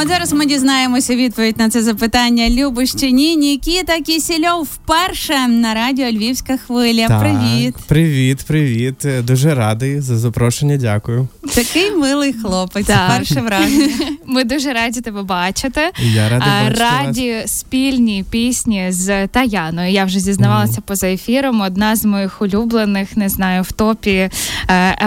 А от зараз ми дізнаємося відповідь на це запитання. Любиш чи ні? Нікіта Кісільов вперше на радіо Львівська хвиля. Так, Привіт. Привіт, привіт. Дуже радий за запрошення. Дякую. Такий милий хлопець. Так. Перше враження. Ми дуже раді тебе бачити. Я радий А, бачити вас. раді спільні пісні з Таяною. Я вже зізнавалася поза ефіром. Одна з моїх улюблених, не знаю, в топі е,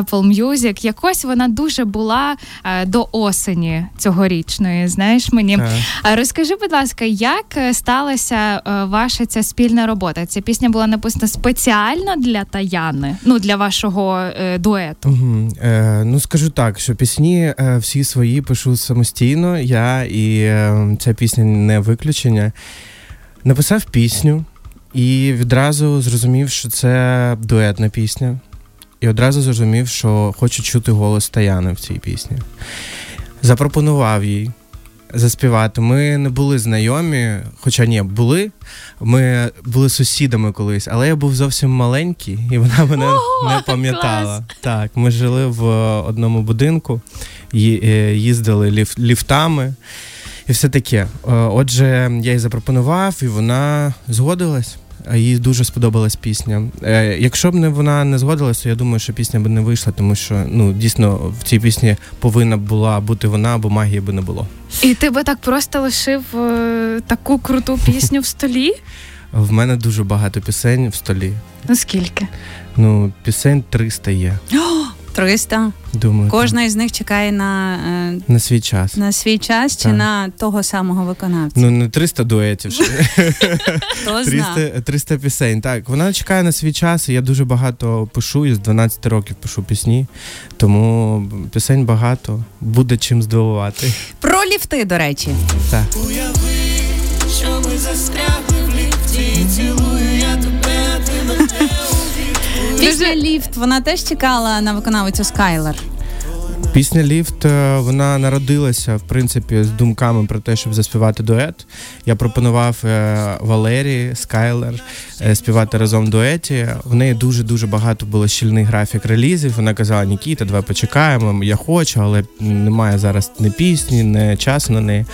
Apple Music. Якось вона дуже була е, до осені цьогорічної. Знаєш мені. Так. Розкажи, будь ласка, як е, сталася е, ваша ця спільна робота? Ця пісня була написана спеціально для Таяни, ну для вашого е, дуету. Угу. Е, ну скажу так, що пісні е, всі свої пишу самостійно. Я і е, ця пісня не виключення. Написав пісню і відразу зрозумів, що це дуетна пісня. І одразу зрозумів, що хочу чути голос Таяни в цій пісні. Запропонував їй заспівати. Ми не були знайомі, хоча ні, були. Ми були сусідами колись, але я був зовсім маленький, і вона мене Ого, не пам'ятала. клас! Так, ми жили в одному будинку, е, їздили ліф- ліфтами і все таке. Е, Отже, я їй запропонував, і вона згодилась. Їй дуже сподобалась пісня. Е, якщо б не вона не згодилася, то я думаю, що пісня б не вийшла, тому що ну дійсно в цій пісні повинна була бути вона, бо магії би не було. І ти би так просто лишив е, таку круту пісню в столі? В мене дуже багато пісень в столі. Ну скільки? Ну, пісень 300 є. 300. Думаю, Кожна із них чекає на, е, на свій час. на свій час чи на того самого виконавця. Ну, не 300 дуетів. ще. 300, 300 пісень. Так, вона чекає на свій час. і Я дуже багато пишу, і з 12 років пишу пісні, тому пісень багато, буде чим здивувати. Про ліфти, до речі. Так. Уяви, що ми застрягли в ліфті, цілую Пісня Ліфт вона теж чекала на виконавицю Скайлер. Пісня Ліфт е, вона народилася в принципі з думками про те, щоб заспівати дует. Я пропонував е, Валерії Скайлер е, співати разом в дуеті. В неї дуже дуже багато було щільний графік релізів. Вона казала: Нікіта, давай почекаємо. Я хочу, але немає зараз ні пісні, ні часу на неї.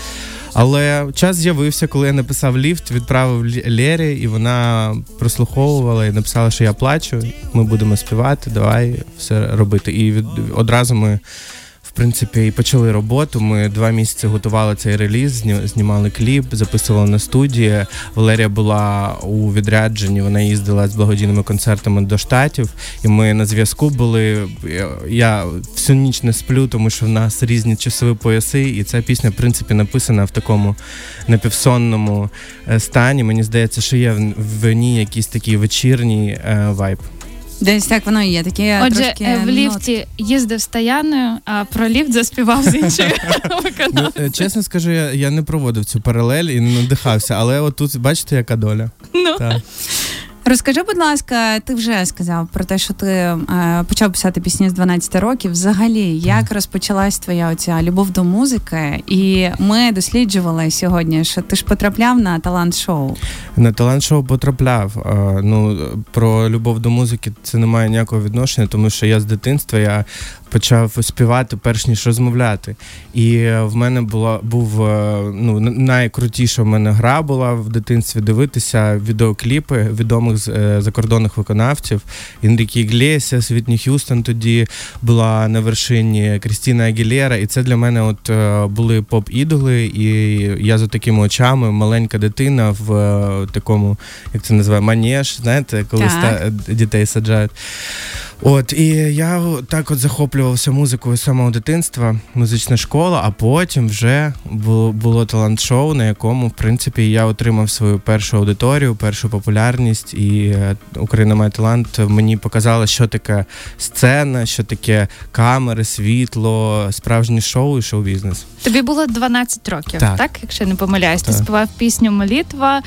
Але час з'явився, коли я написав ліфт, відправив Лєрі, і вона прослуховувала і написала, що я плачу. Ми будемо співати, давай все робити. І від, одразу ми, в принципі, і почали роботу. Ми два місяці готували цей реліз, зні- знімали кліп, записували на студії. Валерія була у відрядженні, вона їздила з благодійними концертами до штатів, і ми на зв'язку були. Я всю ніч не сплю, тому що в нас різні часові пояси, і ця пісня, в принципі, написана в такому напівсонному е, стані. Мені здається, що є в- в ній якийсь такий вечірній е, вайб. Десь так воно і є. Такі Отже, трошки е, в нотки. ліфті їздив з Таяною, а про ліфт заспівав з іншою Ну, виконавцем. е, чесно скажу, я, я не проводив цю паралель і не надихався, але от тут бачите, яка доля. Ну. Так. Розкажи, будь ласка, ти вже сказав про те, що ти е, почав писати пісні з 12 років. Взагалі, як розпочалась твоя оця любов до музики? І ми досліджували сьогодні, що ти ж потрапляв на талант-шоу. На талант-шоу потрапляв. Е, Ну про любов до музики це не має ніякого відношення, тому що я з дитинства я почав співати перш ніж розмовляти. І е, в мене була був е, ну найкрутіша в мене гра була в дитинстві дивитися відеокліпи відомих закордонних виконавців. Інрікі Іглесіас, Вітні Х'юстон тоді була на вершині Крістіна Агілєра, і це для мене от е, були поп-ідоли, і я за такими очами, маленька дитина в е, такому, як це називає, манеж, знаєте, коли Так. ста- дітей саджають. От, і я так от захоплювався музикою з самого дитинства, музична школа, а потім вже було, було талант-шоу, на якому, в принципі, я отримав свою першу аудиторію, першу популярність, і е, Україна має талант мені показала, що таке сцена, що таке камери, світло, справжнє шоу і шоу-бізнес. Тобі було 12 років, так, Так. якщо не помиляюсь. Ти співав пісню Молітва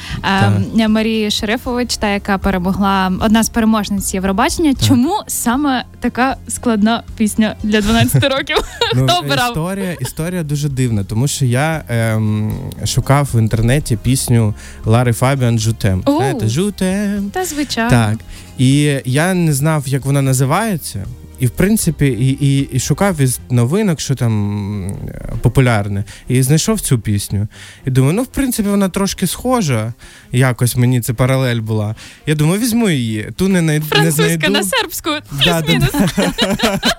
е, Марії Шерифович, та яка перемогла одна з переможниць Євробачення. Чому саме така складна пісня для 12 років? Ну, Хто брав? історія, історія дуже дивна, тому що я ем, шукав в інтернеті пісню Лари Фабіан Жутем. Знаєте, Жутем. Та звичайно. Так. І я не знав, як вона називається. І в принципі, і, і, і шукав із новинок, що там популярне, і знайшов цю пісню. І думаю, ну в принципі, вона трошки схожа. Якось мені це паралель була. Я думаю, візьму її. Ту не, най... не Французька знайду. на сербську. Да, Плюс-мінус.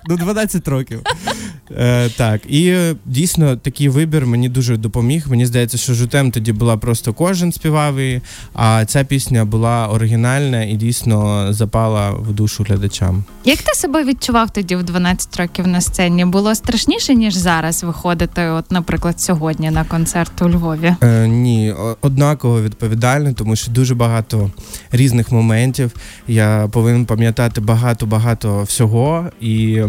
Ну, 12 років. Е, так, і е, дійсно такий вибір мені дуже допоміг. Мені здається, що жутем тоді була просто кожен співав її, а ця пісня була оригінальна і дійсно запала в душу глядачам. Як ти себе відчував тоді в 12 років на сцені? Було страшніше, ніж зараз виходити, от, наприклад, сьогодні на концерт у Львові? Е, ні, однаково відповідально, тому що дуже багато різних моментів. Я повинен пам'ятати багато-багато всього. І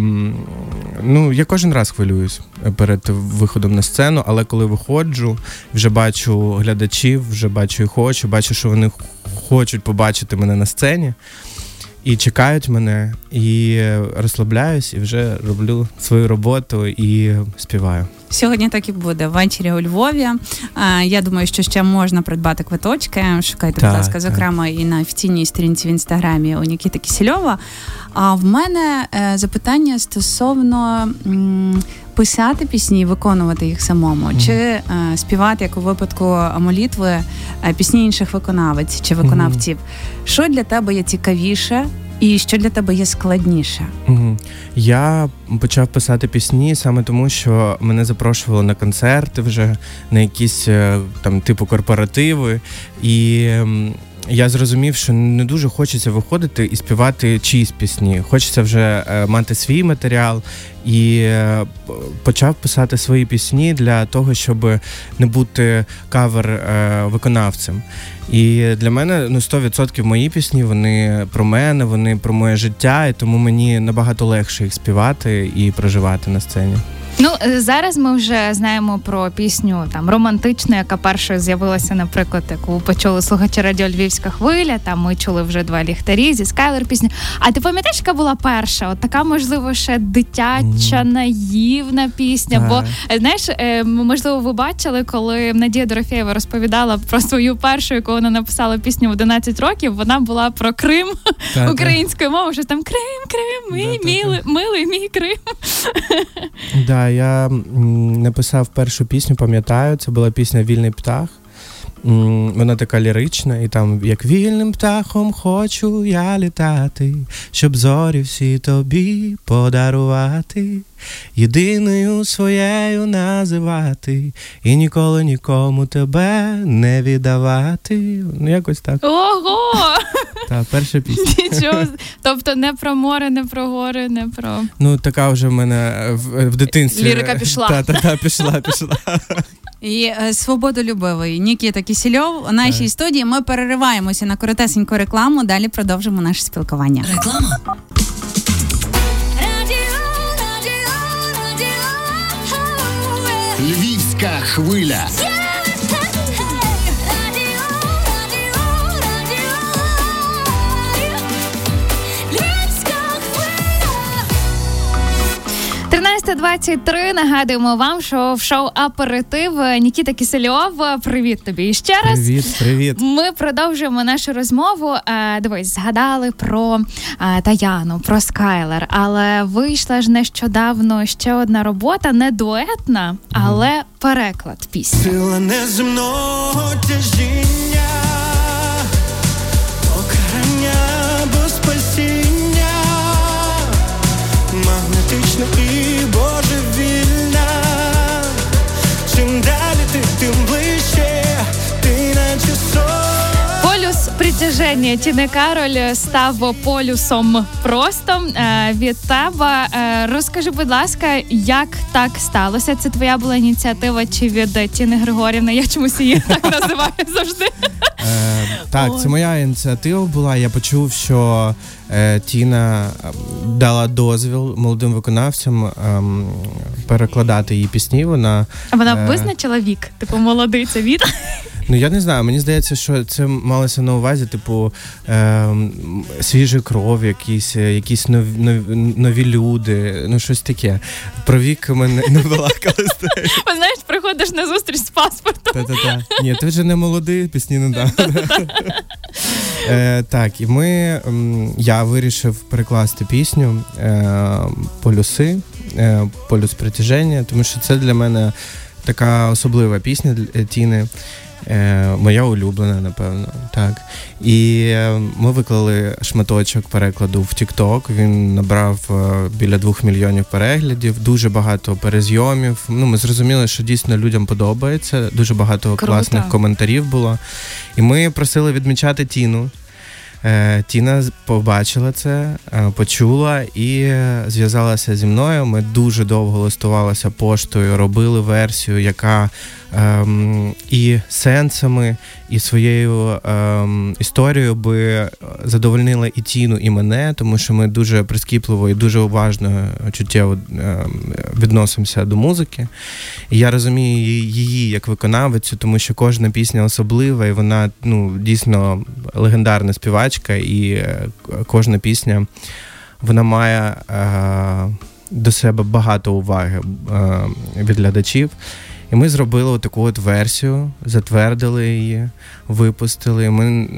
ну, я кожен раз хвилююсь перед виходом на сцену, але коли виходжу, вже бачу глядачів, вже бачу їх очі, бачу, що вони хочуть побачити мене на сцені. І чекають мене, і розслабляюсь, і вже роблю свою роботу і співаю. Сьогодні так і буде ввечері у Львові. А, Я думаю, що ще можна придбати квиточки. Шукайте, Так, будь ласка, так. зокрема, і на офіційній сторінці в інстаграмі у Нікіти Кісельова. А в мене е, запитання стосовно м, писати пісні і виконувати їх самому, чи е, співати, як у випадку молитви, е, пісні інших виконавець чи виконавців. Що для тебе є цікавіше, і що для тебе є складніше? Я почав писати пісні саме тому, що мене запрошували на концерти вже на якісь е, там типу корпоративи, і я зрозумів, що не дуже хочеться виходити і співати чиїсь пісні. Хочеться вже е, мати свій матеріал і е, почав писати свої пісні для того, щоб не бути кавер е. І для мене ну 100% мої пісні вони про мене, вони про моє життя, і тому мені набагато легше їх співати і проживати на сцені. Ну е, зараз ми вже знаємо про пісню там романтичну, яка першою з'явилася, наприклад, яку почули слухачі радіо Львівська хвиля. Там ми чули вже два ліхтарі зі Скайлер пісню. А ти пам'ятаєш, яка була перша? От така, можливо, ще дитяча, наївна пісня. Бо е, знаєш, е, можливо, ви бачили, коли Надія Дорофєєва розповідала про свою першу, яку вона написала пісню в 11 років. Вона була про Крим українською мовою. Що там Крим, Крим, мій милий мій Крим. Да, я написав першу пісню, пам'ятаю, це була пісня Вільний птах. Вона така лірична, і там як вільним птахом хочу я літати, щоб зорі всі тобі подарувати, єдиною своєю називати, і ніколи нікому тебе не віддавати. Ну, якось так. Ого! Та перша пісня. Нічого. Тобто не про море, не про гори, не про. Ну, така вже в мене в, в дитинстві. Лірика пішла. Та, та, та, пішла, пішла. І е, свободолюбивий Нікіта Кісільов у нашій студії. Ми перериваємося на коротесеньку рекламу. Далі продовжимо наше спілкування. Реклама. Львівська хвиля. Тринадцята 23. Нагадуємо вам, що в шоу Аперитив Нікіта Кисельов. Привіт тобі ще раз. Привіт, привіт. Ми продовжуємо нашу розмову. Дивись, згадали про Таяну, про Скайлер, але вийшла ж нещодавно ще одна робота, не дуетна, але переклад пісні. Сила неземного тяжіння, притяження Тіни Кароль став полюсом просто е, від тебе. Е, розкажи, будь ласка, як так сталося? Це твоя була ініціатива чи від Тіни Григорівни? Я чомусь її так називаю завжди. Е, так, це моя ініціатива була. Я почув, що Тіна дала дозвіл молодим виконавцям ем, перекладати її пісні. Вона Вона визначила вік, типу молодий це від. Ну я не знаю. Мені здається, що це малося на увазі, типу ем, свіжі кров, якісь, е, якісь нові, нові, нові люди, ну щось таке. Про вік мене не балакали. Знаєш, приходиш на зустріч з паспортом. Та-та-та. Ні, ти вже не молодий, пісні не дам. Е, Так, і ми я вирішив перекласти пісню е, полюси, е, полюс притяження, тому що це для мене така особлива пісня для Тіни. Е, моя улюблена, напевно. Так. І е, ми виклали шматочок перекладу в TikTok. Він набрав е, біля двох мільйонів переглядів, дуже багато перезйомів. Ну, ми зрозуміли, що дійсно людям подобається. Дуже багато Круто. класних коментарів було. І ми просили відмічати Тіну. Е, Тіна побачила це, е, почула і е, зв'язалася зі мною. Ми дуже довго листувалися поштою, робили версію, яка ем, і сенсами, і своєю ем, історією би е, задовольнила і Тіну, і мене, тому що ми дуже прискіпливо і дуже уважно е, чуттєво ем, відносимося до музики. І я розумію її- як виконавицю, тому що кожна пісня особлива, і вона ну, дійсно легендарна співачка, і е, кожна пісня вона має е, до себе багато уваги е, від глядачів. І ми зробили таку от версію, затвердили її, випустили. Ми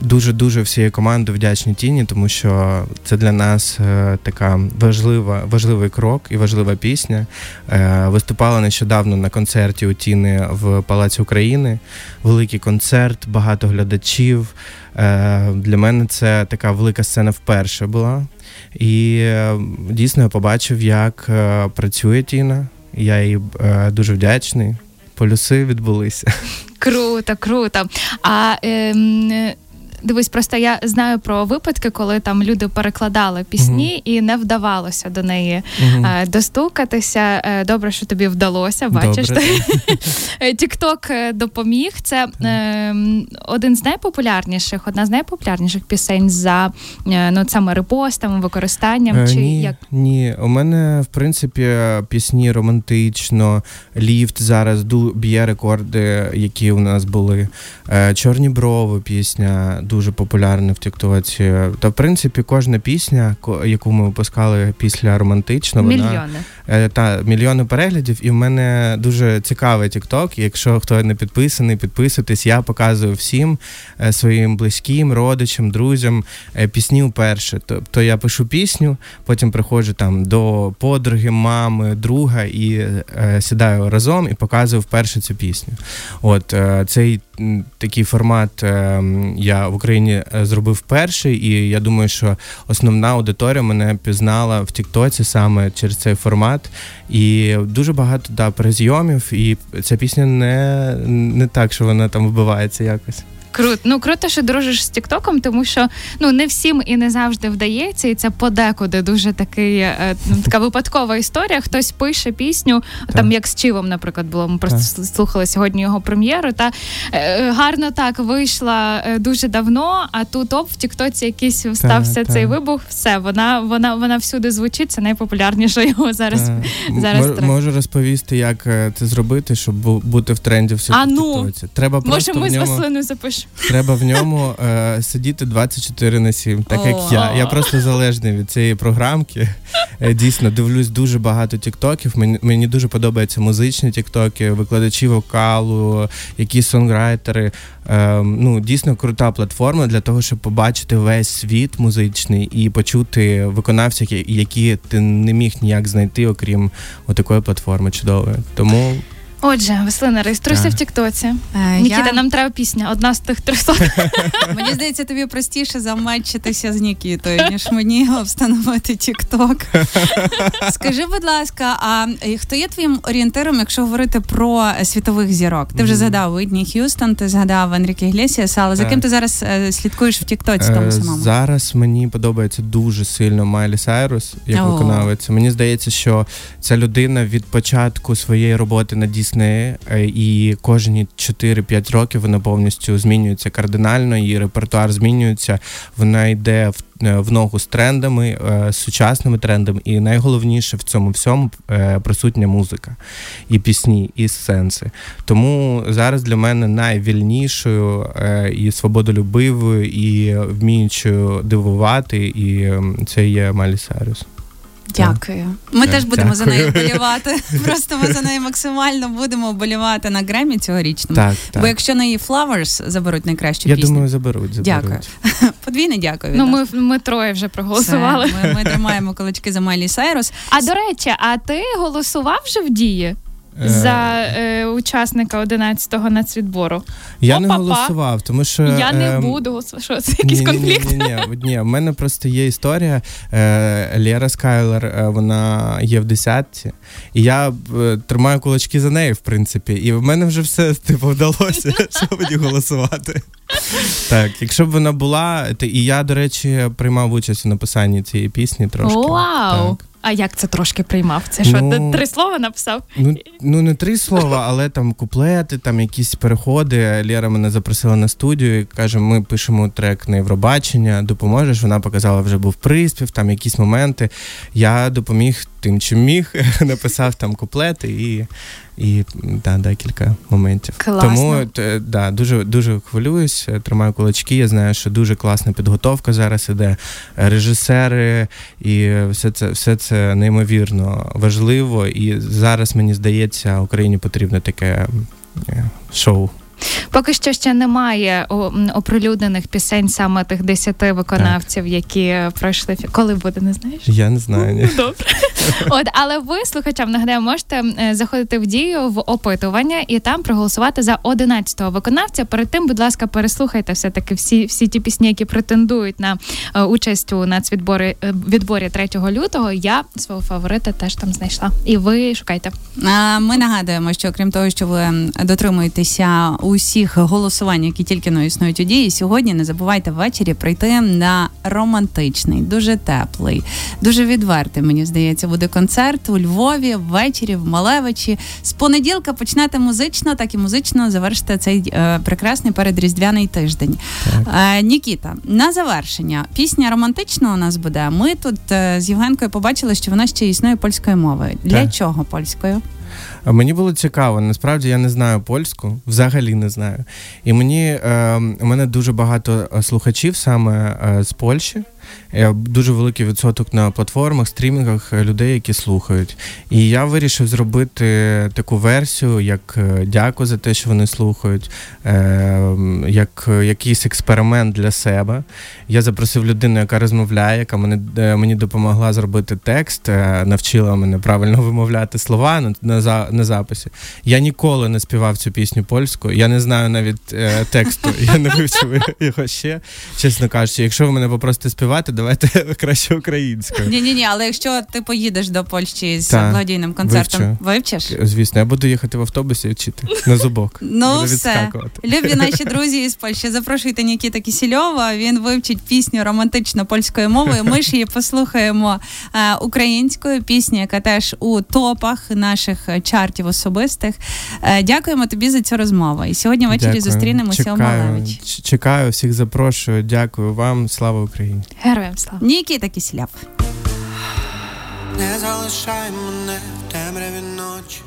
дуже дуже всією командою вдячні Тіні, тому що це для нас е, така важлива, важливий крок і важлива пісня. Е, виступала нещодавно на концерті у Тіни в Палаці України. Великий концерт, багато глядачів. Е, для мене це така велика сцена вперше була. І дійсно я побачив, як працює Тіна. Я їй е, дуже вдячний. Полюси відбулися. Круто, круто. А е, дивись, просто я знаю про випадки, коли там люди перекладали пісні і не вдавалося до неї е, достукатися. Е, Добре, що тобі вдалося. Бачиш, Тікток допоміг. Це ем, один з найпопулярніших, одна з найпопулярніших пісень за е, ну саме репостами, використанням. Е, Чи ні, як ні, у мене в принципі пісні романтично, ліфт зараз б'є рекорди, які у нас були. Е, Чорні брови пісня дуже популярна в Тіктоці. Та в принципі кожна пісня, яку ми випускали після романтично, вона мільйони? Е, Та мільйони переглядів, і в мене дуже цікавий TikTok. Якщо хто не підписаний, підписуйтесь. Я показую всім е, своїм близьким, родичам, друзям е, пісні вперше. Тобто я пишу пісню, потім приходжу там до подруги, мами, друга і сідаю разом і показую вперше цю пісню. От цей такий формат е, я Україні е, зробив перший, і я думаю, що основна аудиторія мене пізнала в Тіктоці саме через цей формат. І дуже багато да, перезйомів, і ця пісня не, не так, що вона там вбивається якось. Круто. Ну круто, що дружиш з Тіктоком, тому що ну не всім і не завжди вдається, і це подекуди дуже такий е, ну, така випадкова історія. Хтось пише пісню, там як з Чивом, наприклад, було. Ми просто слухали сьогодні його прем'єру. Та е, гарно так вийшла е, дуже давно. А тут оп в Тіктоці якийсь стався та. цей вибух. Все, вона вона вона всюди звучить. Це найпопулярніше його зараз. Зараз Мож- можу розповісти, як це зробити, щоб бу- бути в тренді в А ну! Треба Може, просто ми в з ньому, Василиною запишемо. треба в ньому е, сидіти 24 на 7, так як я. Я просто залежний від цієї програмки. Е, Дійсно, дивлюсь дуже багато тіктоків. Мені, мені дуже подобаються музичні тіктоки, викладачі вокалу, якісь сонграйтери. Е, ну, дійсно крута платформа для того, щоб побачити весь світ музичний і почути виконавців, які- які ти не міг ніяк знайти, окрім отакої платформи чудової. Тому Отже, Василина, реєструйся в Тіктоці. Е, Нікіта, я- нам треба пісня, одна з тих 300. Мені здається, тобі простіше заматчитися з Нікітою, ніж мені встановити Тік-Ток. Скажи, будь ласка, а е, хто є твоїм орієнтиром, якщо говорити про світових зірок? Ти вже згадав Уітні Х'юстон, ти згадав Енріке Іглесіаса, але за ким ти зараз е, слідкуєш в Тіктоці тому самому? Зараз мені подобається дуже сильно Майлі Сайрус як виконавець. Мені здається, що ця людина від початку своєї роботи на Діснеї е, і кожні 4-5 років вона повністю змінюється кардинально, її репертуар змінюється. Вона йде в, е, в ногу з трендами, е, сучасними трендами, і найголовніше в цьому всьому присутня музика, і пісні, і сенси. Тому зараз для мене найвільнішою і свободолюбивою, і вміючою дивувати, і це є Малі Сайрус. Дякую. Ми Так, теж будемо за нею болівати. Просто ми за неї максимально будемо болівати на Гремі цьогорічному. Так, так. Бо якщо на її Flowers заберуть найкращу Я пісню. думаю, заберуть. заберуть. Дякую. Подвійне дякую. Ну, ми, ми троє вже проголосували. Все, Ми, ми тримаємо кулачки за Майлі Сайрус. А до речі, а ти голосував вже в дії за е, учасника 11-го нацвідбору? Я не Опа-па. голосував, тому що Я не ем, буду голосувати. Що це якийсь конфлікт? Ні, ні, ні, ні. В мене просто є історія. Е, Лєра Скайлер, е, вона є в десятці, і я е, тримаю кулачки за неї, в принципі. І в мене вже все типу вдалося, що мені голосувати. Так, якщо б вона була, то і я, до речі, приймав участь у написанні цієї пісні трошки. Вау! Так. А як це трошки приймав? Це що, Ну, три слова написав? Ну, ну не три слова, але там куплети, там якісь переходи. Лєра мене запросила на студію і каже: ми пишемо трек на Євробачення, допоможеш. Вона показала, вже був приспів, там якісь моменти. Я допоміг тим, чим міг, написав там куплети і, і да, декілька моментів. Класно. Тому да, дуже дуже хвилююсь, тримаю кулачки. Я знаю, що дуже класна підготовка зараз іде. Режисери, і все це, все це неймовірно важливо. І зараз мені здається, Україні потрібно таке е, шоу. Поки що ще немає оприлюднених пісень саме тих десяти виконавців, які пройшли фі- Коли буде, не знаєш? Я не знаю. Ні. Добре. От, але ви, слухачам, нагадаю, можете е, заходити в дію в опитування і там проголосувати за 11-го виконавця. Перед тим, будь ласка, переслухайте все-таки всі, всі ті пісні, які претендують на е, участь у нацвідборі е, відборі 3 лютого. Я свого фаворита теж там знайшла. І ви шукайте. А, Ми нагадуємо, що крім того, що ви дотримуєтеся усіх голосувань, які тільки но існують у дії, сьогодні не забувайте ввечері прийти на романтичний, дуже теплий, дуже відвертий. Мені здається, буде концерт у Львові ввечері в Малевичі. З понеділка почнете музично, так і музично завершите цей е, прекрасний передріздвяний тиждень. Е, Нікіта, на завершення пісня романтична у нас буде. Ми тут е, з Євгенкою побачили, що вона ще існує польською мовою. Для Так. чого польською? Мені було цікаво. Насправді я не знаю польську, взагалі не знаю. І мені е, у мене дуже багато е, слухачів саме е, з Польщі. Дуже великий відсоток на платформах, стрімінгах е, людей, які слухають. І я вирішив зробити таку версію, як е, дяку за те, що вони слухають, е, як якийсь експеримент для себе. Я запросив людину, яка розмовляє, яка мені допомогла зробити текст, навчила мене правильно вимовляти слова на, на, записі. Я ніколи не співав цю пісню польською. Я не знаю навіть тексту. Я не вивчив його ще. Чесно кажучи, якщо ви мене попросите співати, давайте краще українською. Ні, ні, ні, але якщо ти поїдеш до Польщі з благодійним концертом, вивчу. вивчиш? Звісно, я буду їхати в автобусі і вчити на зубок. Ну Буду все, відскакувати. любі наші друзі із Польщі. Запрошуйте Нікіта Кісільова. Він вивчить пісню романтично польською мовою. Ми ж її послухаємо е, українською пісню, яка теж у топах наших чартів особистих. Е, дякуємо тобі за цю розмову. І сьогодні ввечері Дякую. зустрінемося у Чекаю, Малевичі. ч- Чекаю, всіх запрошую. Дякую вам. Слава Україні. Героям слава. Нікіта Кісільов. Не залишай мене в темряві ночі.